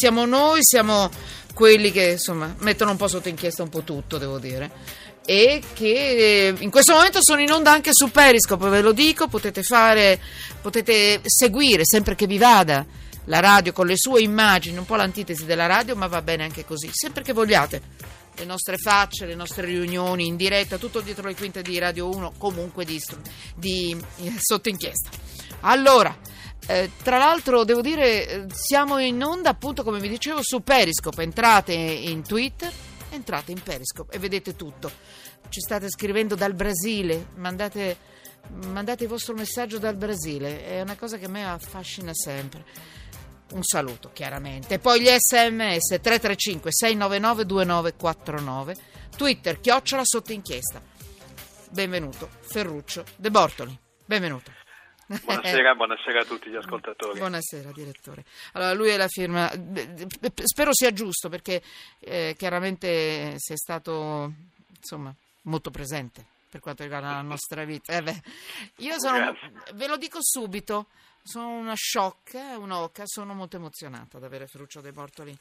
Siamo noi, siamo quelli che insomma mettono un po' sotto inchiesta un po' tutto, devo dire. E che in questo momento sono in onda anche su Periscope, ve lo dico, potete fare, potete seguire sempre che vi vada la radio con le sue immagini, un po' l'antitesi della radio, ma va bene anche così, sempre che vogliate. Le nostre facce, le nostre riunioni in diretta, tutto dietro le quinte di Radio 1, comunque di, di sotto inchiesta. Allora, eh, tra l'altro devo dire eh, siamo in onda appunto come vi dicevo su Periscope, entrate in Twitter, entrate in Periscope e vedete tutto. Ci state scrivendo dal Brasile, mandate, mandate il vostro messaggio dal Brasile, è una cosa che a me affascina sempre. Un saluto chiaramente. Poi gli sms 335 699 2949, Twitter chiocciola sotto inchiesta. Benvenuto Ferruccio De Bortoli. Benvenuto. Buonasera, buonasera, a tutti gli ascoltatori. Buonasera direttore. Allora, lui è la firma, spero sia giusto perché eh, chiaramente sei stato insomma, molto presente per quanto riguarda la nostra vita. Eh io sono, ve lo dico subito, sono una sciocca, un'oca, sono molto emozionata ad avere Ferruccio De Bortoli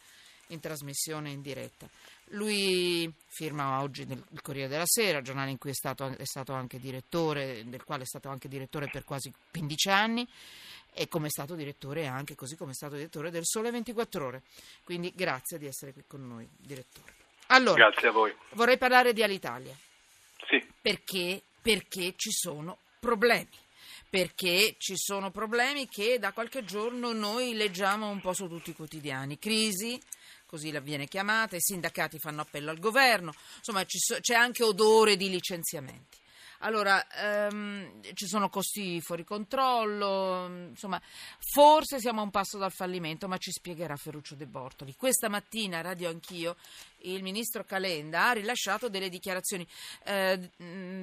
in trasmissione in diretta. Lui firma oggi il Corriere della Sera, giornale in cui è stato, è stato, anche direttore, del quale è stato anche direttore per quasi 15 anni e come è stato direttore anche, così come è stato direttore del Sole 24 Ore. Quindi grazie di essere qui con noi, direttore. Allora, grazie a voi. Vorrei parlare di Alitalia. Sì. Perché? Perché ci sono problemi perché ci sono problemi che da qualche giorno noi leggiamo un po' su tutti i quotidiani. Crisi, così la viene chiamata, i sindacati fanno appello al governo, insomma so, c'è anche odore di licenziamenti. Allora, ehm, ci sono costi fuori controllo, insomma, forse siamo a un passo dal fallimento, ma ci spiegherà Ferruccio De Bortoli. Questa mattina, radio anch'io, il ministro Calenda ha rilasciato delle dichiarazioni. Eh,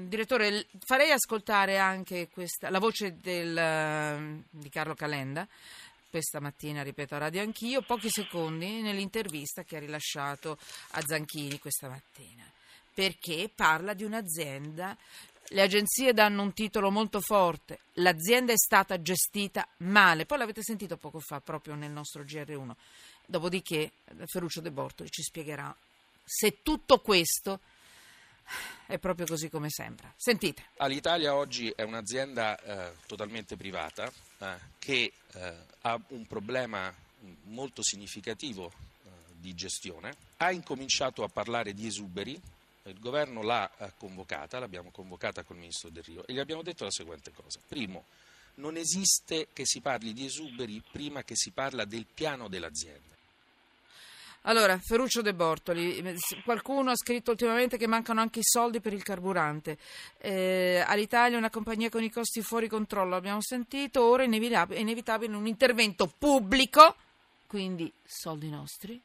direttore, farei ascoltare anche questa, la voce del, di Carlo Calenda questa mattina, ripeto, a radio anch'io, pochi secondi nell'intervista che ha rilasciato a Zanchini questa mattina, perché parla di un'azienda le agenzie danno un titolo molto forte, l'azienda è stata gestita male, poi l'avete sentito poco fa proprio nel nostro GR1, dopodiché Ferruccio De Bortoli ci spiegherà se tutto questo è proprio così come sembra. Sentite. Alitalia oggi è un'azienda eh, totalmente privata eh, che eh, ha un problema molto significativo eh, di gestione. Ha incominciato a parlare di esuberi. Il governo l'ha eh, convocata, l'abbiamo convocata col ministro Del Rio e gli abbiamo detto la seguente cosa. Primo, non esiste che si parli di esuberi prima che si parla del piano dell'azienda. Allora, Ferruccio De Bortoli, qualcuno ha scritto ultimamente che mancano anche i soldi per il carburante. Eh, all'Italia una compagnia con i costi fuori controllo, abbiamo sentito, ora è è inevitabile un intervento pubblico, quindi soldi nostri,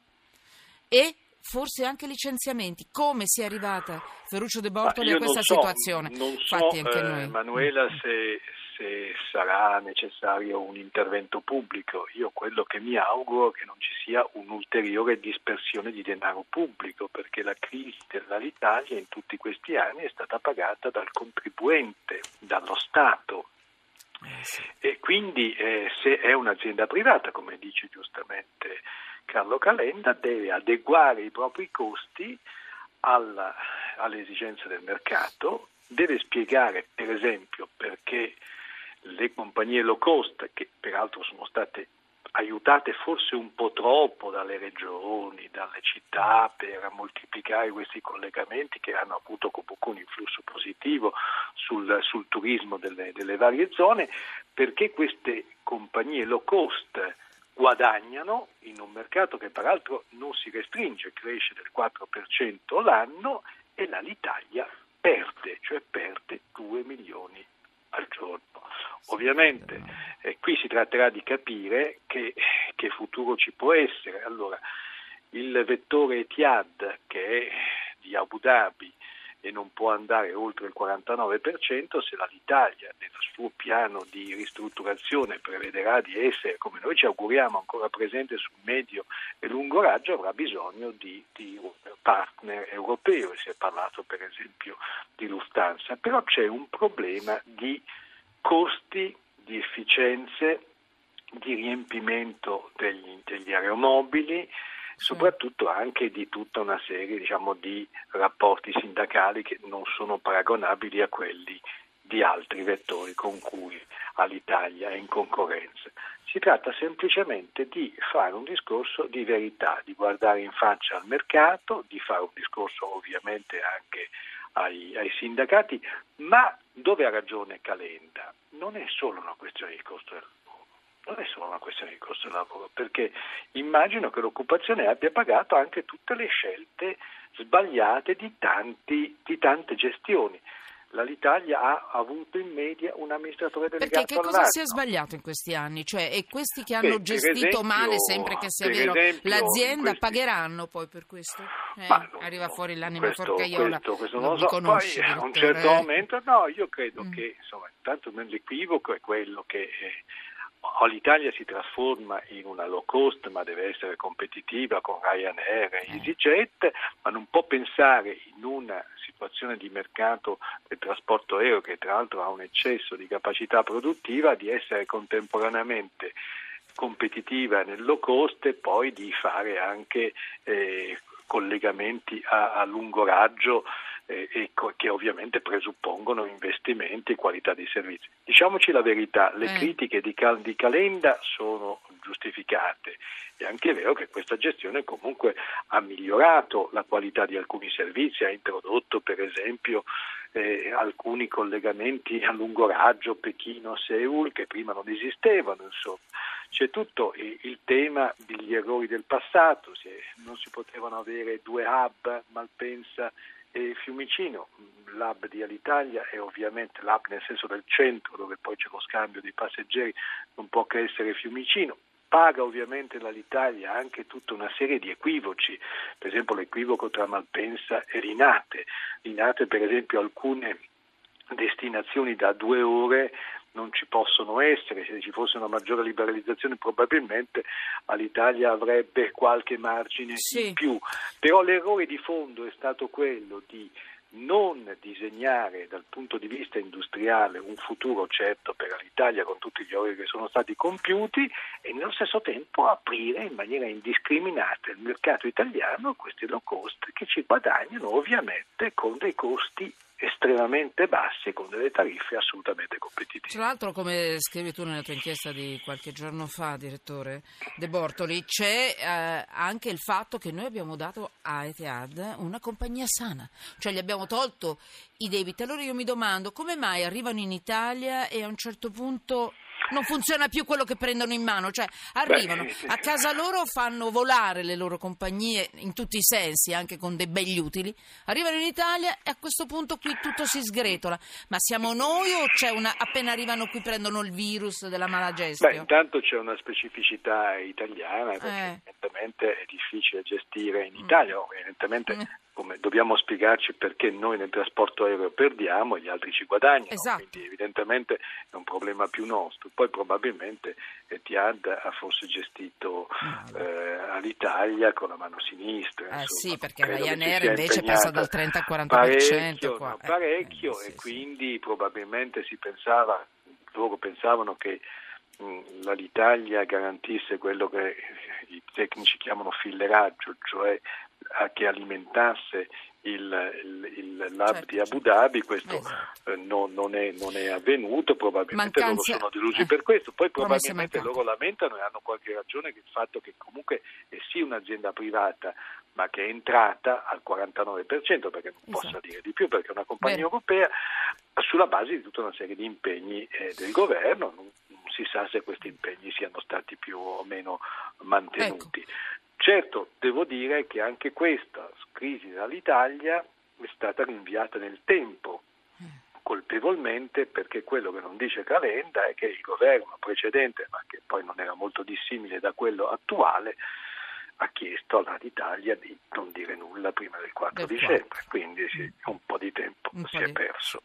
e forse anche licenziamenti. Come si è arrivata Ferruccio De Bortoli a questa so, situazione? Non so, Infatti anche eh, noi. Manuela, se se sarà necessario un intervento pubblico. Io quello che mi auguro è che non ci sia un'ulteriore dispersione di denaro pubblico, perché la crisi dell'Italia in tutti questi anni è stata pagata dal contribuente, dallo Stato. Eh e quindi eh, se è un'azienda privata, come dice giustamente Carlo Calenda, deve adeguare i propri costi alla, alle esigenze del mercato, deve spiegare per esempio perché le compagnie low cost, che peraltro sono state aiutate forse un po' troppo dalle regioni, dalle città per moltiplicare questi collegamenti che hanno avuto comunque un influsso positivo sul, sul turismo delle, delle, varie zone, perché queste compagnie low cost guadagnano in un mercato che peraltro non si restringe, cresce del 4% l'anno e l'Italia perde, cioè perde 2 milioni al giorno. Ovviamente eh, qui si tratterà di capire che, che, futuro ci può essere. Allora, il vettore Etihad che è di Abu Dhabi e non può andare oltre il 49% se l'Italia nel suo piano di ristrutturazione prevederà di essere, come noi ci auguriamo, ancora presente sul medio e lungo raggio, avrà bisogno di, di un partner europeo. Si è parlato per esempio di Lufthansa, però c'è un problema di costi, di efficienze di riempimento degli, degli aeromobili, soprattutto anche di tutta una serie diciamo, di rapporti sindacali che non sono paragonabili a quelli di altri vettori con cui all'Italia è in concorrenza. Si tratta semplicemente di fare un discorso di verità, di guardare in faccia al mercato, di fare un discorso ovviamente anche ai, ai sindacati, ma dove ha ragione Calenda? Non è solo una questione di costo del lavoro, non è solo una questione di costo del lavoro, perché immagino che l'occupazione abbia pagato anche tutte le scelte sbagliate di, tanti, di tante gestioni l'Italia ha avuto in media un amministratore delegato Perché che cosa si è sbagliato in questi anni? Cioè, e questi che hanno Beh, gestito esempio, male, sempre che sia vero, esempio, l'azienda questi... pagheranno poi per questo? Eh, non, arriva fuori l'anima questo, forcaiola. Questo, questo non, non lo so. Conosci, poi a un certo eh? momento, no, io credo mm. che, insomma, intanto l'equivoco è quello che... Eh, l'Italia si trasforma in una low cost ma deve essere competitiva con Ryanair e. EasyJet, ma non può pensare in una situazione di mercato del trasporto aereo che tra l'altro ha un eccesso di capacità produttiva di essere contemporaneamente competitiva nel low cost e poi di fare anche eh, collegamenti a, a lungo raggio eh, che ovviamente presuppongono investimenti e qualità di servizi. Diciamoci la verità, le eh. critiche di, Cal- di Calenda sono giustificate. È anche vero che questa gestione comunque ha migliorato la qualità di alcuni servizi, ha introdotto per esempio eh, alcuni collegamenti a lungo raggio Pechino-Seul che prima non esistevano, insomma. C'è tutto il tema degli errori del passato, non si potevano avere due hub, Malpensa e Fiumicino, l'hub di Alitalia è ovviamente l'hub nel senso del centro dove poi c'è lo scambio dei passeggeri, non può che essere Fiumicino. Paga ovviamente l'Alitalia anche tutta una serie di equivoci, per esempio l'equivoco tra Malpensa e Rinate. Rinate per esempio alcune destinazioni da due ore non ci possono essere, se ci fosse una maggiore liberalizzazione probabilmente all'Italia avrebbe qualche margine sì. in più, però l'errore di fondo è stato quello di non disegnare dal punto di vista industriale un futuro certo per l'Italia con tutti gli errori che sono stati compiuti e nello stesso tempo aprire in maniera indiscriminata il mercato italiano a questi low cost che ci guadagnano ovviamente con dei costi estremamente bassi con delle tariffe assolutamente competitive. Tra l'altro, come scrivi tu nella tua inchiesta di qualche giorno fa, direttore De Bortoli, c'è eh, anche il fatto che noi abbiamo dato a Etihad una compagnia sana, cioè gli abbiamo tolto i debiti. Allora io mi domando come mai arrivano in Italia e a un certo punto non funziona più quello che prendono in mano, cioè arrivano Beh, a casa loro, fanno volare le loro compagnie in tutti i sensi, anche con dei begli utili, arrivano in Italia e a questo punto qui tutto si sgretola. Ma siamo noi o c'è una, appena arrivano qui prendono il virus della mala gestione? Beh, intanto c'è una specificità italiana, eh. evidentemente è difficile gestire in Italia, mm. evidentemente mm come dobbiamo spiegarci perché noi nel trasporto aereo perdiamo e gli altri ci guadagnano, esatto. quindi evidentemente è un problema più nostro. Poi probabilmente Etihad ha forse gestito eh, all'Italia con la mano sinistra. Eh sì, perché Ryanair invece passa dal 30 al 40%. Parecchio, no, parecchio eh, eh, e sì, quindi sì. probabilmente si pensava, loro pensavano che mh, l'Italia garantisse quello che i tecnici chiamano filleraggio, cioè che alimentasse il, il, il lab certo, di Abu Dhabi, questo esatto. eh, non, non, è, non, è, avvenuto, probabilmente Mancanza... loro sono delusi eh, per questo, poi probabilmente loro lamentano e hanno qualche ragione che il fatto che comunque è sì un'azienda privata, ma che è entrata al 49%, perché non esatto. possa dire di più, perché è una compagnia Bene. europea, sulla base di tutta una serie di impegni eh, del governo, non, non, si sa se questi impegni siano stati più o meno mantenuti. Ecco. Certo, devo dire che anche questa crisi dall'Italia è stata rinviata nel tempo colpevolmente perché quello che non dice Calenda è che il governo precedente, ma che poi non era molto dissimile da quello attuale, ha chiesto all'Italia di non dire nulla prima del 4 del dicembre, 4. quindi sì, un po' di tempo un si è perso.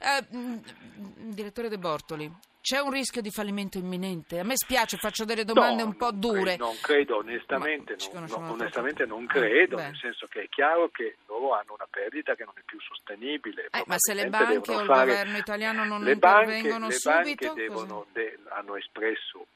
Eh, direttore De Bortoli, c'è un rischio di fallimento imminente? A me spiace, faccio delle domande no, un po' dure. non credo, onestamente, non, no, onestamente non, credo, eh, nel senso che è chiaro che loro hanno una perdita che non è più sostenibile. Eh, ma se le banche o il governo italiano non le intervengono banche, subito? Le banche devono, de, hanno espresso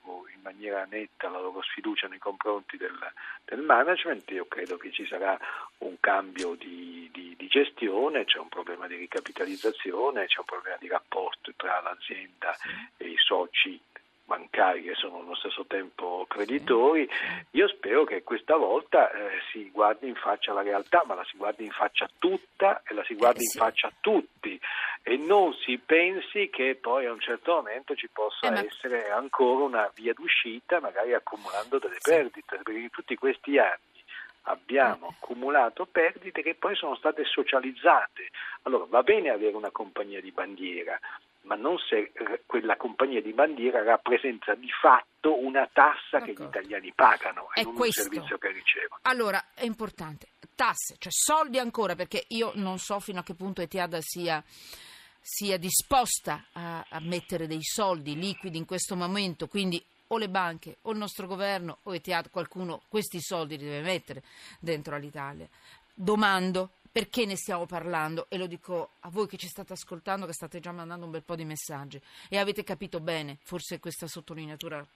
maniera netta la loro sfiducia nei confronti del, del management, io credo che ci sarà un cambio di, di, di, gestione, c'è un problema di ricapitalizzazione, c'è un problema di rapporto tra l'azienda e i soci bancari che sono allo stesso tempo creditori. Io spero che questa volta eh, si guardi in faccia la realtà, ma la si guardi in faccia tutta e la si guardi eh, sì. in faccia a tutti e non si pensi che poi a un certo momento ci possa eh, essere ancora una via d'uscita, magari accumulando delle sì. perdite, perché in tutti questi anni abbiamo eh. accumulato perdite che poi sono state socializzate. Allora va bene avere una compagnia di bandiera, ma non se eh, quella compagnia di bandiera rappresenta di fatto una tassa che gli italiani pagano e non questo. un servizio che ricevono. Allora, è importante, tasse, cioè soldi ancora, perché io non so fino a che punto Etiada sia sia disposta a, a, mettere dei soldi liquidi in questo momento, quindi o le banche o il nostro governo o Etihad, qualcuno questi soldi li deve mettere dentro all'Italia. Domando perché ne stiamo parlando? E lo dico a voi che ci state ascoltando, che state già mandando un bel po' di messaggi. E avete capito bene, forse questa sottolineatura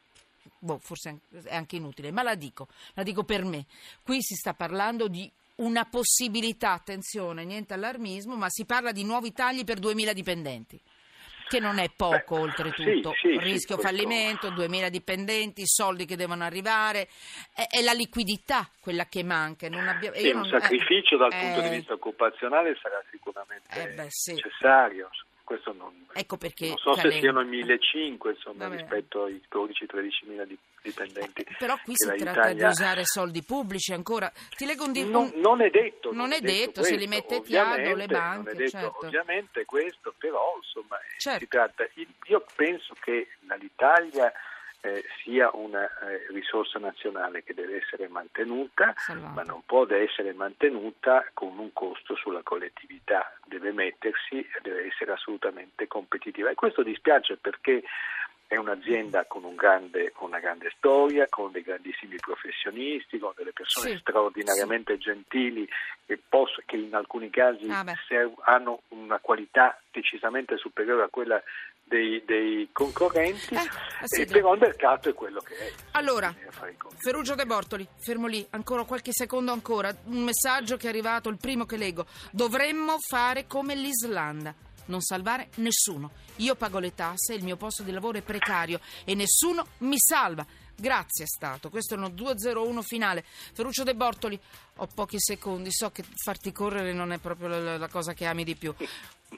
boh, forse è anche inutile, ma la dico, la dico per me. Qui si sta parlando di una possibilità, attenzione, niente allarmismo, ma si parla di nuovi tagli per 2.000 dipendenti che non è poco Beh, oltretutto, sì, sì, rischio sì, fallimento, 2000 dipendenti, soldi che devono arrivare, è, è la liquidità quella che manca. Non abbiamo, sì, un non, sacrificio eh, dal eh, punto di vista occupazionale sarà sicuramente eh beh, necessario questo non, ecco perché, non so Calenda. se siano 1.500 insomma, rispetto ai 12-13 mila dipendenti. Eh, però qui si tratta Italia... di usare soldi pubblici ancora. Ti leggo un di... non, non è detto. Non, non è, detto, detto se li mette Tiago le banche. Detto certo. ovviamente questo, però insomma certo. si tratta. Io penso che l'Italia eh, sia una eh, risorsa nazionale che deve essere mantenuta, Salvato. ma non può essere mantenuta con un costo sulla collettività, deve mettersi e deve essere assolutamente competitiva. E questo dispiace perché è un'azienda con, un grande, con, una grande storia, con dei grandissimi professionisti, con delle persone sì, straordinariamente sì. gentili che, posso, che, in alcuni casi ah hanno una qualità decisamente superiore a quella dei, dei concorrenti, eh, però il mercato è quello che è. Allora, Ferruggio De Bortoli, fermo lì, ancora qualche secondo ancora, un messaggio che è arrivato, il primo che leggo, dovremmo fare come l'Islanda non salvare nessuno. Io pago le tasse, il mio posto di lavoro è precario e nessuno mi salva. Grazie Stato, questo è uno 201 finale. Ferruccio De Bortoli, ho pochi secondi, so che farti correre non è proprio la, la cosa che ami di più.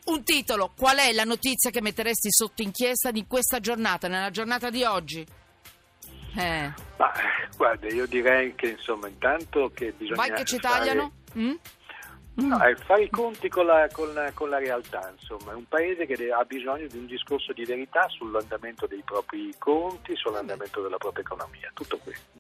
Un titolo, qual è la notizia che metteresti sotto inchiesta di questa giornata, nella giornata di oggi? Eh. Ma guarda, io direi che insomma intanto che bisogna... Vai che ci tagliano? Fare... Mm? No, è fare i conti con la, con, con la, realtà, insomma, è un paese che ha bisogno di un discorso di verità sull'andamento dei propri conti, sull'andamento della propria economia, tutto questo.